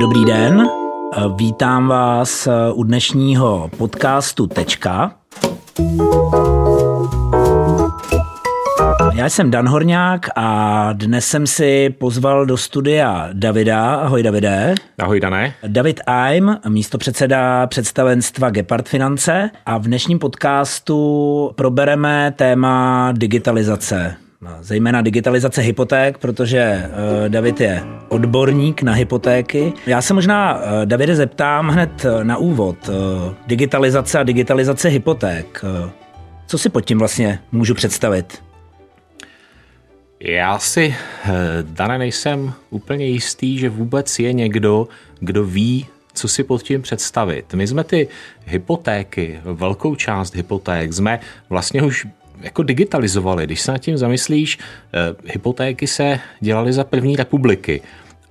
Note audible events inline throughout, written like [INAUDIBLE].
Dobrý den, vítám vás u dnešního podcastu Tečka. Já jsem Dan Horňák a dnes jsem si pozval do studia Davida. Ahoj Davide. Ahoj Dané. David Aim, místo předseda představenstva Gepard Finance a v dnešním podcastu probereme téma digitalizace. Zejména digitalizace hypoték, protože uh, David je odborník na hypotéky. Já se možná, uh, Davide, zeptám hned na úvod. Digitalizace a digitalizace hypoték. Co si pod tím vlastně můžu představit? Já si, Dane, nejsem úplně jistý, že vůbec je někdo, kdo ví, co si pod tím představit. My jsme ty hypotéky, velkou část hypoték, jsme vlastně už jako digitalizovali. Když se nad tím zamyslíš, eh, hypotéky se dělaly za první republiky.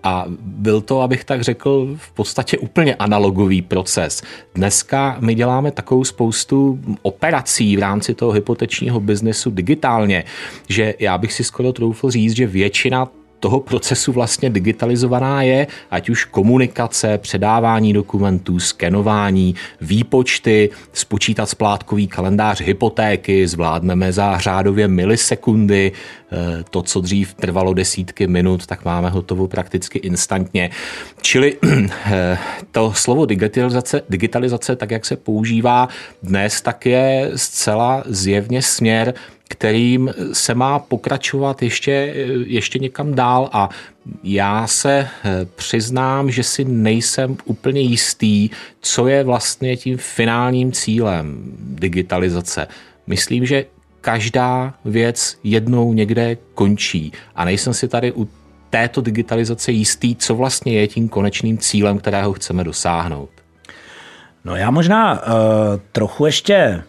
A byl to, abych tak řekl, v podstatě úplně analogový proces. Dneska my děláme takovou spoustu operací v rámci toho hypotečního biznesu digitálně, že já bych si skoro troufl říct, že většina toho procesu vlastně digitalizovaná je, ať už komunikace, předávání dokumentů, skenování, výpočty, spočítat splátkový kalendář hypotéky, zvládneme za řádově milisekundy, eh, to, co dřív trvalo desítky minut, tak máme hotovo prakticky instantně. Čili [CLEARS THROAT] eh, to slovo digitalizace, digitalizace, tak jak se používá dnes, tak je zcela zjevně směr, kterým se má pokračovat ještě, ještě někam dál a já se eh, přiznám, že si nejsem úplně jistý, co je vlastně tím finálním cílem digitalizace. Myslím, že každá věc jednou někde končí a nejsem si tady u této digitalizace jistý, co vlastně je tím konečným cílem, kterého chceme dosáhnout. No já možná uh, trochu ještě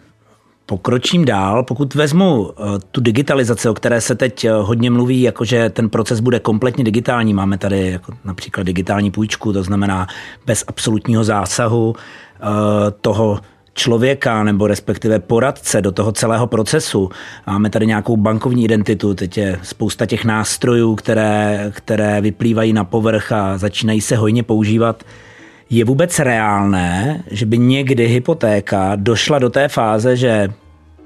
pokročím dál, pokud vezmu eh, tu digitalizaci, o které se teď eh, hodně mluví, jakože ten proces bude kompletně digitální. Máme tady jako například digitální půjčku, to znamená bez absolutního zásahu eh, toho člověka nebo respektive poradce do toho celého procesu. Máme tady nějakou bankovní identitu, teď je spousta těch nástrojů, které, které vyplývají na povrch a začínají se hojně používat. Je vůbec reálné, že by někdy hypotéka došla do té fáze, že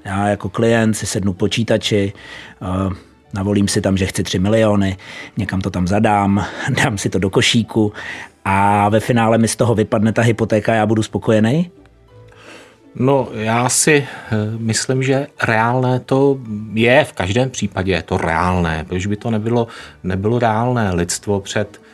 já jako klient si sednu počítači, uh, navolím si tam, že chci 3 miliony, někam to tam zadám, [LAUGHS] dám si to do košíku a ve finále mi z toho vypadne ta hypotéka, já budu spokojený? No, já si eh, myslím, že reálné to je, v každém případě je to reálné. Proč by to nebylo, nebylo reálné? Lidstvo před Eh,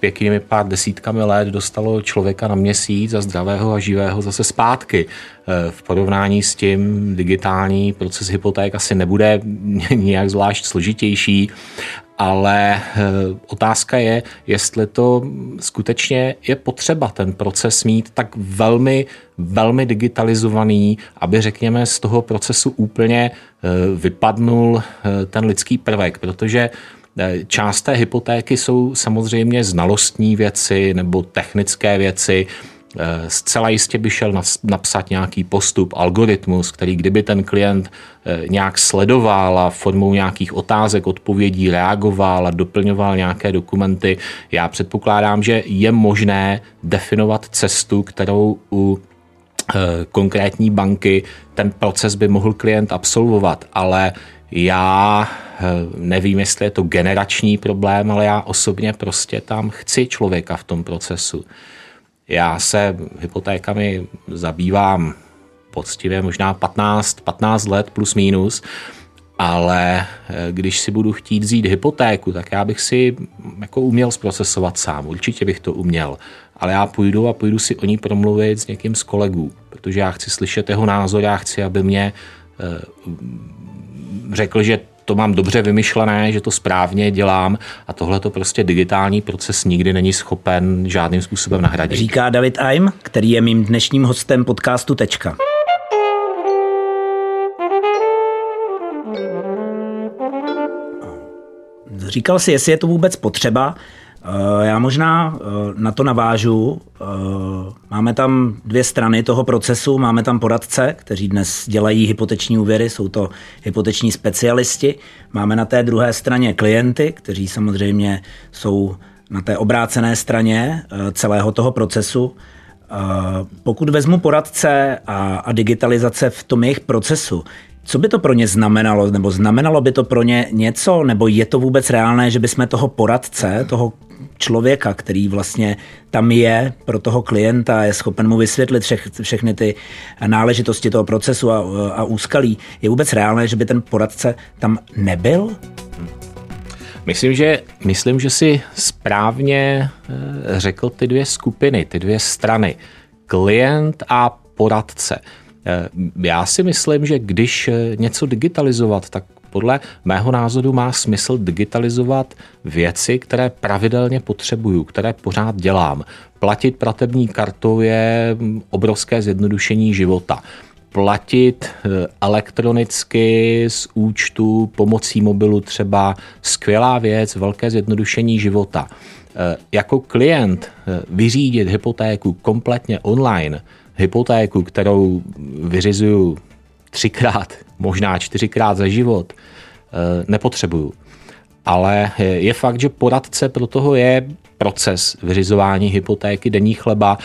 pěknými pár desítkami let dostalo člověka na měsíc a zdravého a živého zase zpátky. Eh, v porovnání s tím digitální proces hypoték asi nebude [LAUGHS] nějak zvlášť složitější, ale eh, otázka je, jestli to skutečně je potřeba ten proces mít tak velmi, velmi digitalizovaný, aby řekněme z toho procesu úplně vypadnul ten lidský prvek, protože Eh, část té hypotéky jsou samozřejmě znalostní věci nebo technické věci, eh, Zcela jistě by šel napsat nějaký postup, algoritmus, který kdyby ten klient eh, nějak sledoval a formou nějakých otázek, odpovědí reagoval a doplňoval nějaké dokumenty, já předpokládám, že je možné definovat cestu, kterou u konkrétní banky ten proces by mohl klient absolvovat, ale já eh, nevím, jestli je to generační problém, ale já osobně prostě tam chci člověka v tom procesu. Já se hypotékami zabývám poctivě možná 15, 15 let plus minus, ale eh, když si budu chtít vzít hypotéku, tak já bych si jako uměl zprocesovat sám. Určitě bych to uměl. Ale já půjdu a půjdu si o ní promluvit s někým z kolegů, protože já chci slyšet jeho názor, já chci, aby mě eh, řekl, že to mám dobře vymyšlené, že to správně dělám a tohle to prostě digitální proces nikdy není schopen žádným způsobem nahradit. Říká David Aim, který je mým dnešním hostem podcastu Tečka. Říkal si, jestli je to vůbec potřeba, já možná eh, na to navážu. Eh, máme tam dvě strany toho procesu. Máme tam poradce, kteří dnes dělají hypoteční úvěry, jsou to hypoteční specialisti. Máme na té druhé straně klienty, kteří samozřejmě jsou na té obrácené straně celého toho procesu, pokud vezmu poradce a digitalizace v tom jejich procesu, co by to pro ně znamenalo? Nebo znamenalo by to pro ně něco? Nebo je to vůbec reálné, že bychom toho poradce, toho člověka, který vlastně tam je pro toho klienta, je schopen mu vysvětlit všech, všechny ty náležitosti toho procesu a, a úskalí, je vůbec reálné, že by ten poradce tam nebyl? Myslím, že, myslím, že si správně eh, řekl ty dvě skupiny, ty dvě strany. Klient a poradce. Eh, já si myslím, že když eh, něco digitalizovat, tak podle mého názoru má smysl digitalizovat věci, které pravidelně potřebuju, které pořád dělám. Platit platební kartou je mm, obrovské zjednodušení života platit eh, elektronicky z účtu pomocí mobilu třeba skvělá věc, velké zjednodušení života. Jako klient vyřídit hypotéku kompletně online hypotéku, kterou vyřizuju třikrát, možná čtyřikrát za život, eh, nepotřebuju. Ale je fakt, že poradce pro toho je proces vyřizování hypotéky, denní chleba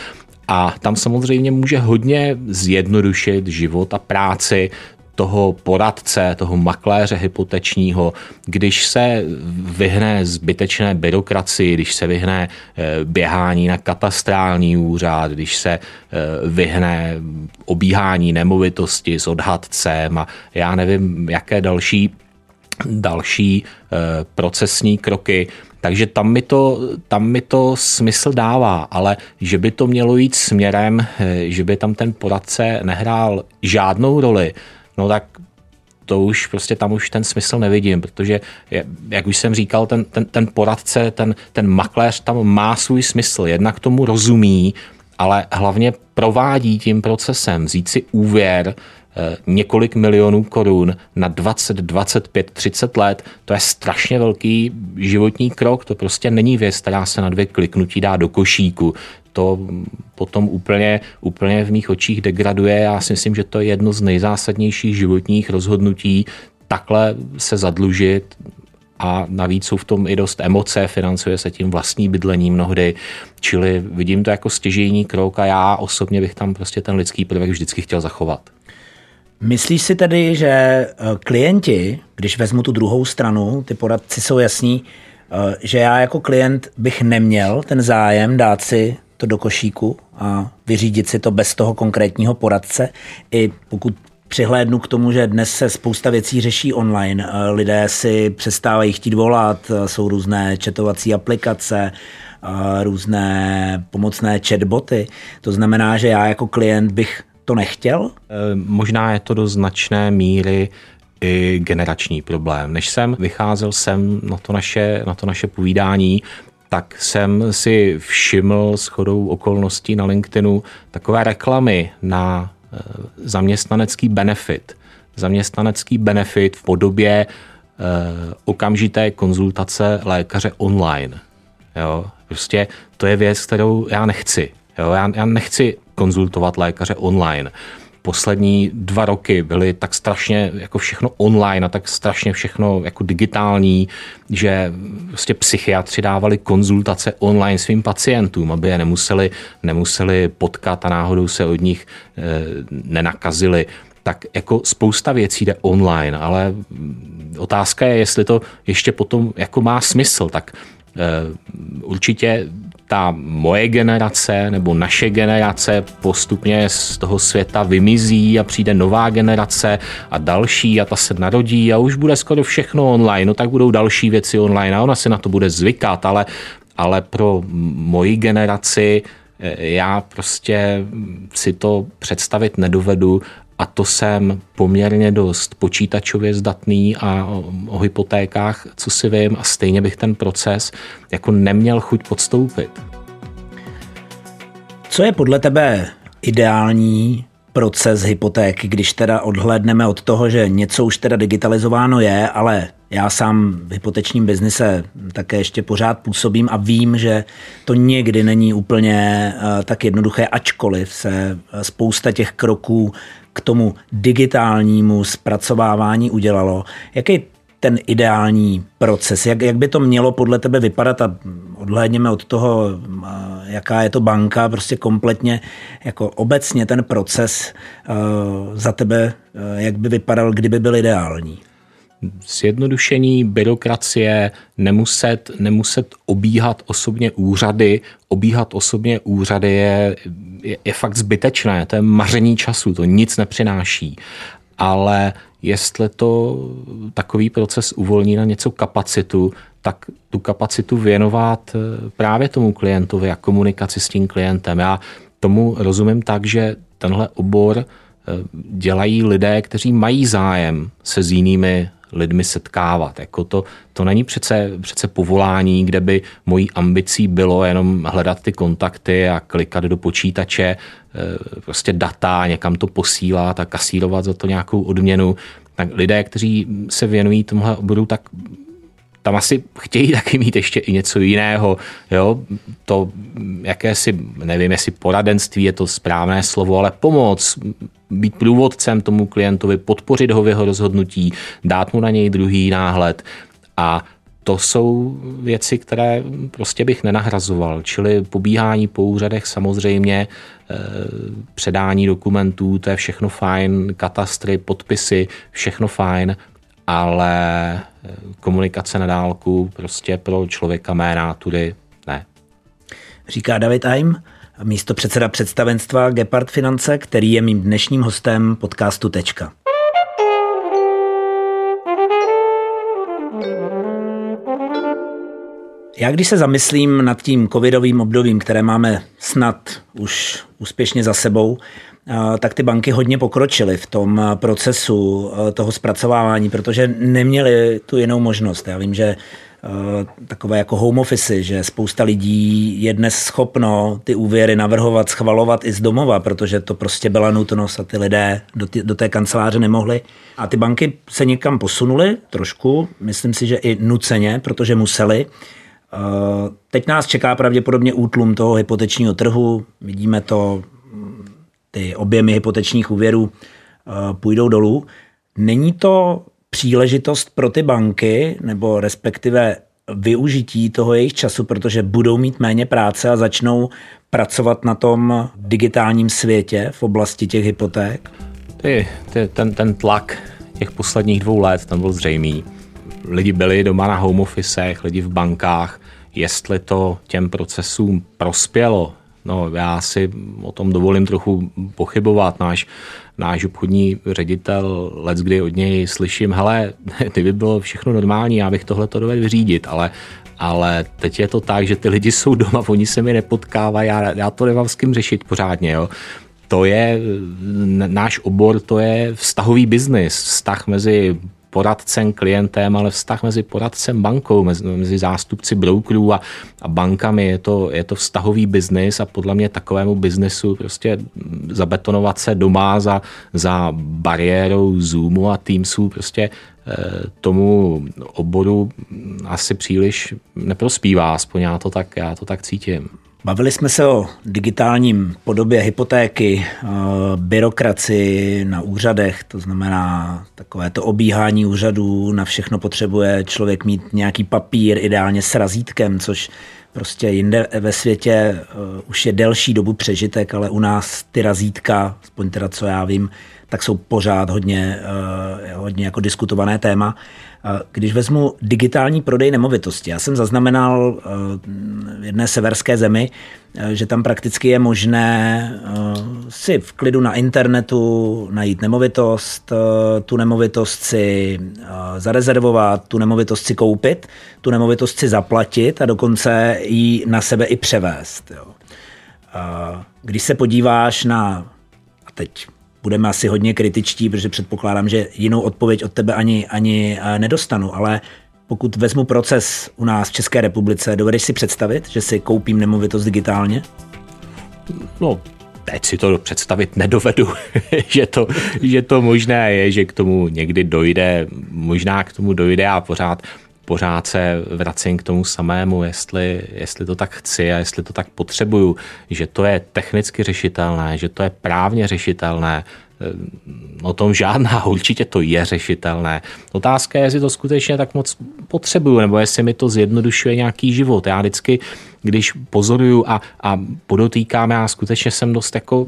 a tam samozřejmě může hodně zjednodušit život a práci toho poradce, toho makléře hypotečního, když se vyhne zbytečné byrokracii, když se vyhne eh, běhání na katastrální úřad, když se eh, vyhne obíhání nemovitosti s odhadcem a já nevím, jaké další další eh, procesní kroky, takže tam mi, to, tam mi to smysl dává, ale že by to mělo jít směrem, že by tam ten poradce nehrál žádnou roli, no tak to už prostě tam už ten smysl nevidím, protože, jak už jsem říkal, ten, ten, ten poradce, ten, ten makléř tam má svůj smysl, jednak tomu rozumí, ale hlavně provádí tím procesem. Vzít si úvěr, eh, několik milionů korun na 20, 25, 30 let, to je strašně velký životní krok, to prostě není věc, která se na dvě kliknutí dá do košíku to potom úplně, úplně v mých očích degraduje. Já si myslím, že to je jedno z nejzásadnějších životních rozhodnutí, takhle se zadlužit, a navíc jsou v tom i dost emoce, financuje se tím vlastní bydlení mnohdy, čili vidím to jako stěžejní krok a já osobně bych tam prostě ten lidský prvek vždycky chtěl zachovat. Myslíš si tedy, že eh, klienti, když vezmu tu druhou stranu, ty poradci jsou jasní, eh, že já jako klient bych neměl ten zájem dát si to do košíku a vyřídit si to bez toho konkrétního poradce. I pokud přihlédnu k tomu, že dnes se spousta věcí řeší online. Lidé si přestávají chtít volat, jsou různé četovací aplikace, různé pomocné chatboty. To znamená, že já jako klient bych to nechtěl? Možná je to do značné míry i generační problém. Než jsem vycházel sem na to naše, na to naše povídání, tak jsem si všiml s chodou okolností na LinkedInu takové reklamy na eh, zaměstnanecký benefit. Zaměstnanecký benefit v podobě eh, okamžité konzultace lékaře online. Jo? Prostě to je věc, kterou já nechci. Jo? Já, já nechci konzultovat lékaře online poslední dva roky byly tak strašně jako všechno online a tak strašně všechno jako digitální, že prostě psychiatři dávali konzultace online svým pacientům, aby je nemuseli, nemuseli potkat a náhodou se od nich e, nenakazili. Tak jako spousta věcí jde online, ale otázka je, jestli to ještě potom jako má smysl, tak Eh, určitě ta moje generace nebo naše generace postupně z toho světa vymizí a přijde nová generace a další a ta se narodí a už bude skoro všechno online, no tak budou další věci online a ona si na to bude zvykat, ale, ale pro moji generaci eh, já prostě si to představit nedovedu a to jsem poměrně dost počítačově zdatný a o hypotékách, co si vím, a stejně bych ten proces jako neměl chuť podstoupit. Co je podle tebe ideální proces hypotéky, když teda odhlédneme od toho, že něco už teda digitalizováno je, ale já sám v hypotečním biznise také ještě pořád působím a vím, že to někdy není úplně eh, tak jednoduché, ačkoliv se eh, spousta těch kroků k tomu digitálnímu zpracovávání udělalo. Jaký ten ideální proces? Jak, jak by to mělo podle tebe vypadat? A odhlédněme od toho, jaká je to banka, prostě kompletně jako obecně ten proces za tebe, jak by vypadal, kdyby byl ideální? Zjednodušení byrokracie, nemuset, nemuset obíhat osobně úřady. Obíhat osobně úřady je, je, je fakt zbytečné, to je maření času, to nic nepřináší. Ale jestli to takový proces uvolní na něco kapacitu, tak tu kapacitu věnovat eh, právě tomu klientovi a komunikaci s tím klientem. Já tomu rozumím tak, že tenhle obor eh, dělají lidé, kteří mají zájem se s jinými lidmi setkávat. Jako to, to není přece, přece povolání, kde by mojí ambicí bylo jenom hledat ty kontakty a klikat do počítače eh, prostě data, někam to posílat a kasírovat za to nějakou odměnu. Tak lidé, kteří se věnují tomuhle oboru, tak tam asi chtějí taky mít ještě i něco jiného. Jo? To jakési, nevím, jestli poradenství je to správné slovo, ale pomoc, být průvodcem tomu klientovi, podpořit ho v jeho rozhodnutí, dát mu na něj druhý náhled a to jsou věci, které prostě bych nenahrazoval. Čili pobíhání po úřadech samozřejmě, eh, předání dokumentů, to je všechno fajn, katastry, podpisy, všechno fajn, ale eh, komunikace na dálku prostě pro člověka mé nátury ne. Říká David Aim, místo předseda představenstva Gepard Finance, který je mým dnešním hostem podcastu Tečka. Já když se zamyslím nad tím covidovým obdobím, které máme snad už úspěšně za sebou, tak ty banky hodně pokročily v tom procesu toho zpracovávání, protože neměly tu jinou možnost. Já vím, že takové jako home office, že spousta lidí je dnes schopno ty úvěry navrhovat, schvalovat i z domova, protože to prostě byla nutnost a ty lidé do, ty, do té kanceláře nemohli. A ty banky se někam posunuly trošku, myslím si, že i nuceně, protože museli. Teď nás čeká pravděpodobně útlum toho hypotečního trhu. Vidíme to ty objemy hypotečních úvěrů eh, půjdou dolů. Není to příležitost pro ty banky, nebo respektive využití toho jejich času, protože budou mít méně práce a začnou pracovat na tom digitálním světě v oblasti těch hypoték? Ty, ty, ten, ten tlak těch posledních dvou let tam byl zřejmý. Lidi byli doma na home officech, lidi v bankách. Jestli to těm procesům prospělo, No, já si o tom dovolím trochu pochybovat. Náš, náš obchodní ředitel, let kdy od něj slyším, hele, [LAUGHS] kdyby bylo všechno normální, já bych tohle to dovedl vyřídit, ale ale teď je to tak, že ty lidi jsou doma, oni se mi nepotkávají, já, já to nemám s kým řešit pořádně. Jo. To je náš obor, to je vztahový biznis, vztah mezi poradcem, klientem, ale vztah mezi poradcem bankou, mezi, mezi zástupci brokerů a, a bankami. Je to, je to vztahový biznis a podle mě takovému biznesu prostě zabetonovat se doma za, za bariérou Zoomu a Teamsů prostě eh, tomu oboru asi příliš neprospívá, aspoň já to tak, já to tak cítím. Bavili jsme se o digitálním podobě hypotéky, eh, byrokracii na úřadech, to znamená takové to obíhání úřadů, na všechno potřebuje člověk mít nějaký papír, ideálně s razítkem, což prostě jinde ve světě uh, už je delší dobu přežitek, ale u nás ty razítka, aspoň teda co já vím, tak jsou pořád hodně, uh, hodně jako diskutované téma. Když vezmu digitální prodej nemovitosti, já jsem zaznamenal eh, v jedné severské zemi, eh, že tam prakticky je možné eh, si v klidu na internetu najít nemovitost, tu nemovitost si zarezervovat, tu nemovitost si koupit, tu nemovitost si zaplatit a dokonce ji na sebe i převést. Když se podíváš na, a teď budeme asi hodně kritičtí, protože předpokládám, že jinou odpověď od tebe ani, ani eh, nedostanu, ale pokud vezmu proces u nás v České republice, dovedeš si představit, že si koupím nemovitost digitálně? No, teď si to představit nedovedu, [LAUGHS] že, to, že to možné je, že k tomu někdy dojde, možná k tomu dojde a pořád pořád se vracím k tomu samému, jestli, jestli to tak chci a jestli to tak potřebuju, že to je technicky řešitelné, že to je právně řešitelné, o tom žádná, [LAUGHS] určitě to je řešitelné. Otázka je, jestli to skutečně tak moc potřebuju, nebo jestli mi to zjednodušuje nějaký život. Já vždycky, když pozoruju a, a podotýkám, já skutečně jsem dost jako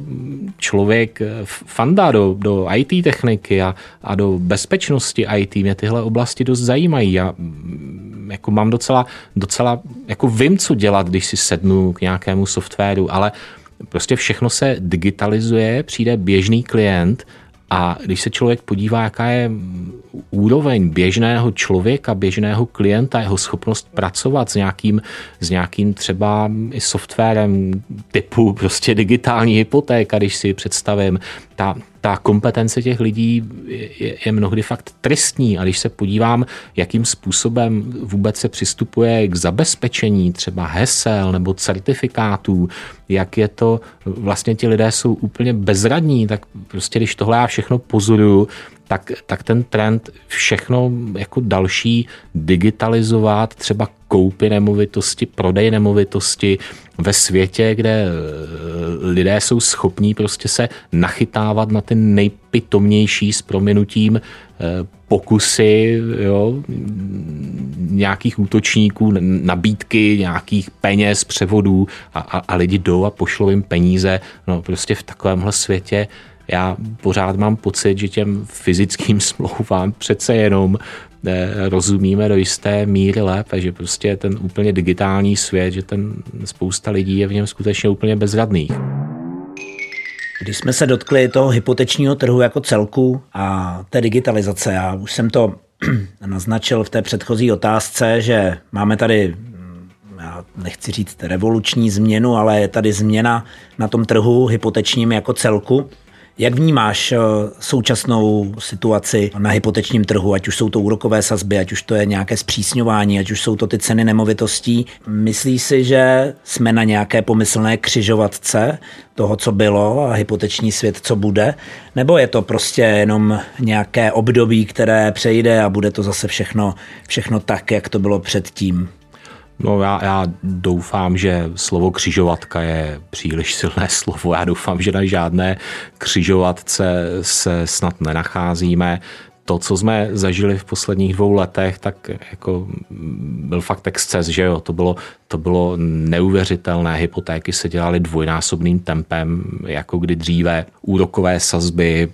člověk fanda do, do IT techniky a, a do bezpečnosti IT. Mě tyhle oblasti dost zajímají. Já jako mám docela, docela jako vím, co dělat, když si sednu k nějakému softwaru, ale prostě všechno se digitalizuje, přijde běžný klient a když se člověk podívá, jaká je úroveň běžného člověka, běžného klienta, jeho schopnost pracovat s nějakým, s nějakým třeba softwarem typu prostě digitální hypotéka, když si představím, ta, ta kompetence těch lidí je, je mnohdy fakt tristní. A když se podívám, jakým způsobem vůbec se přistupuje k zabezpečení třeba hesel nebo certifikátů, jak je to, vlastně ti lidé jsou úplně bezradní, tak prostě když tohle já všechno pozoruju, tak, tak ten trend všechno jako další digitalizovat, třeba koupy nemovitosti, prodej nemovitosti ve světě, kde eh, lidé jsou schopní prostě se nachytávat na ty nejpitomnější s prominutím eh, pokusy jo, nějakých útočníků, nabídky nějakých peněz, převodů a, a, a lidi jdou a pošlou jim peníze. No prostě v takovémhle světě já pořád mám pocit, že těm fyzickým [LAUGHS] smlouvám přece jenom eh, rozumíme do jisté míry lépe, že prostě ten úplně digitální svět, že ten spousta lidí je v něm skutečně úplně bezradných. Když jsme se dotkli toho hypotečního trhu jako celku a té digitalizace, já už jsem to [CLEARS THROAT] naznačil v té předchozí otázce, že máme tady já nechci říct revoluční změnu, ale je tady změna na tom trhu hypotečním jako celku. Jak vnímáš eh, současnou situaci na hypotečním trhu, ať už jsou to úrokové sazby, ať už to je nějaké zpřísňování, ať už jsou to ty ceny nemovitostí? Myslíš si, že jsme na nějaké pomyslné křižovatce toho, co bylo a hypoteční svět, co bude? Nebo je to prostě jenom nějaké období, které přejde a bude to zase všechno, všechno tak, jak to bylo předtím? No já, já doufám, že slovo křižovatka je příliš silné [LAUGHS] slovo. Já doufám, že na žádné křižovatce se snad nenacházíme. To, co jsme zažili v posledních dvou letech, tak jako byl fakt exces, že jo, to bylo, to bylo neuvěřitelné. Hypotéky se dělaly dvojnásobným tempem, jako kdy dříve úrokové sazby,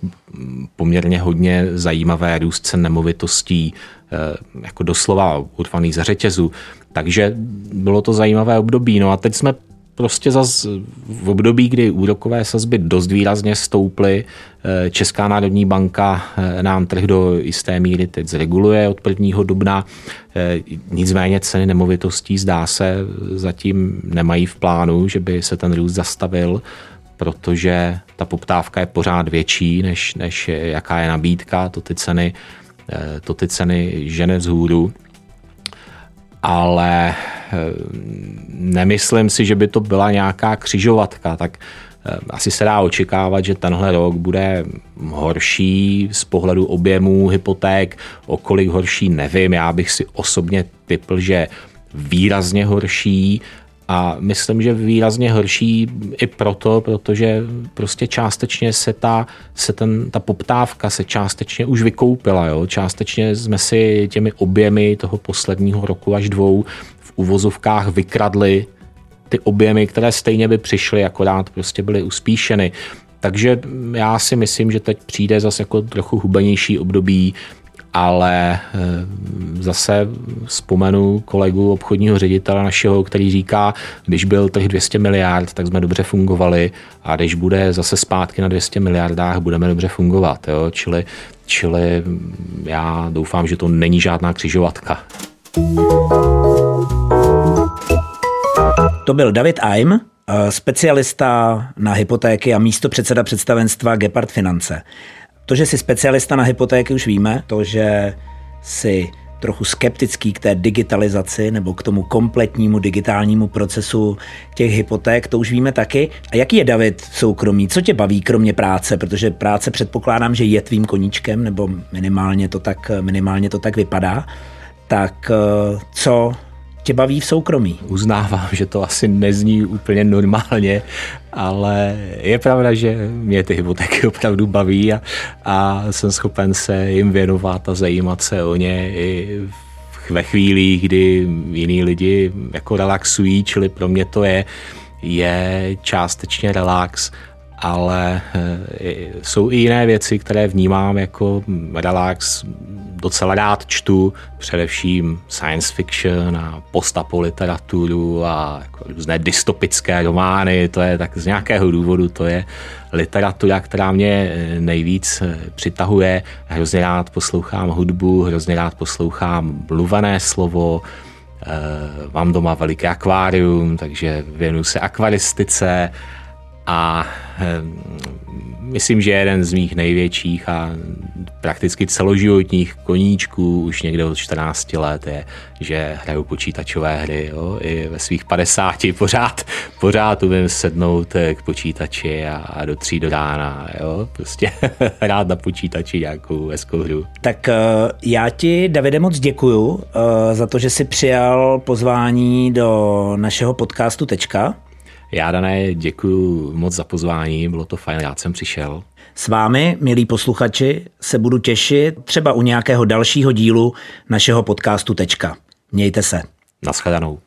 poměrně hodně zajímavé růst cen nemovitostí, eh, jako doslova urvaný za řetězu. Takže bylo to zajímavé období. No a teď jsme prostě zas v období, kdy úrokové sazby dost výrazně stouply, eh, Česká národní banka eh, nám trh do jisté míry teď zreguluje od 1. dubna, eh, nicméně ceny nemovitostí zdá se zatím nemají v plánu, že by se ten růst zastavil, protože ta poptávka je pořád větší, než, než jaká je nabídka, to ty ceny, to ty ceny žene vzhůru ale eh, nemyslím si, že by to byla nějaká křižovatka, tak eh, asi se dá očekávat, že tenhle rok bude horší z pohledu objemů hypoték, o kolik horší nevím, já bych si osobně typl, že výrazně horší, a myslím, že výrazně horší i proto, protože prostě částečně se ta, se ten, ta poptávka se částečně už vykoupila. Jo? Částečně jsme si těmi objemy toho posledního roku až dvou v uvozovkách vykradli ty objemy, které stejně by přišly, akorát prostě byly uspíšeny. Takže já si myslím, že teď přijde zase jako trochu hubenější období, ale eh, zase vzpomenu kolegu obchodního ředitele našeho, který říká, když byl trh 200 miliard, tak jsme dobře fungovali a když bude zase zpátky na 200 miliardách, budeme dobře fungovat. Jo? Čili, čili já doufám, že to není žádná křižovatka. To byl David Aim, eh, specialista na hypotéky a místo předseda představenstva Gepard Finance. To, že jsi specialista na hypotéky, už víme. To, že jsi trochu skeptický k té digitalizaci nebo k tomu kompletnímu digitálnímu procesu těch hypoték, to už víme taky. A jaký je David soukromí? Co tě baví kromě práce? Protože práce předpokládám, že je tvým koníčkem, nebo minimálně to tak, minimálně to tak vypadá. Tak eh, co tě baví v soukromí? Uznávám, že to asi nezní úplně normálně, ale je pravda, že mě ty hypotéky [LAUGHS] opravdu baví a, a jsem schopen se jim věnovat a zajímat se o ně i ve chvílích, kdy jiní lidi jako relaxují, čili pro mě to je, je částečně relax ale eh, jsou i jiné věci, které vnímám jako relax. Docela rád čtu, především science fiction a postapo literaturu a jako různé dystopické romány. To je tak z nějakého důvodu, to je literatura, která mě eh, nejvíc eh, přitahuje. Hrozně rád poslouchám hudbu, hrozně rád poslouchám mluvené slovo, mám doma veliké akvárium, takže věnuju se akvaristice, a ehm, myslím, že jeden z mých největších a prakticky celoživotních koníčků už někde od 14 let je, že hraju počítačové hry. Jo? I ve svých 50 pořád, pořád umím sednout k počítači a, a do tří do rána. Jo? Prostě [LAUGHS] hrát na počítači nějakou hezkou hru. Tak uh, já ti, Davide, moc děkuju za to, že jsi přijal pozvání do našeho podcastu Tečka. Já, Dané, děkuji moc za pozvání, bylo to fajn, rád jsem přišel. S vámi, milí posluchači, se budu těšit třeba u nějakého dalšího dílu našeho podcastu Tečka. Mějte se. Naschledanou.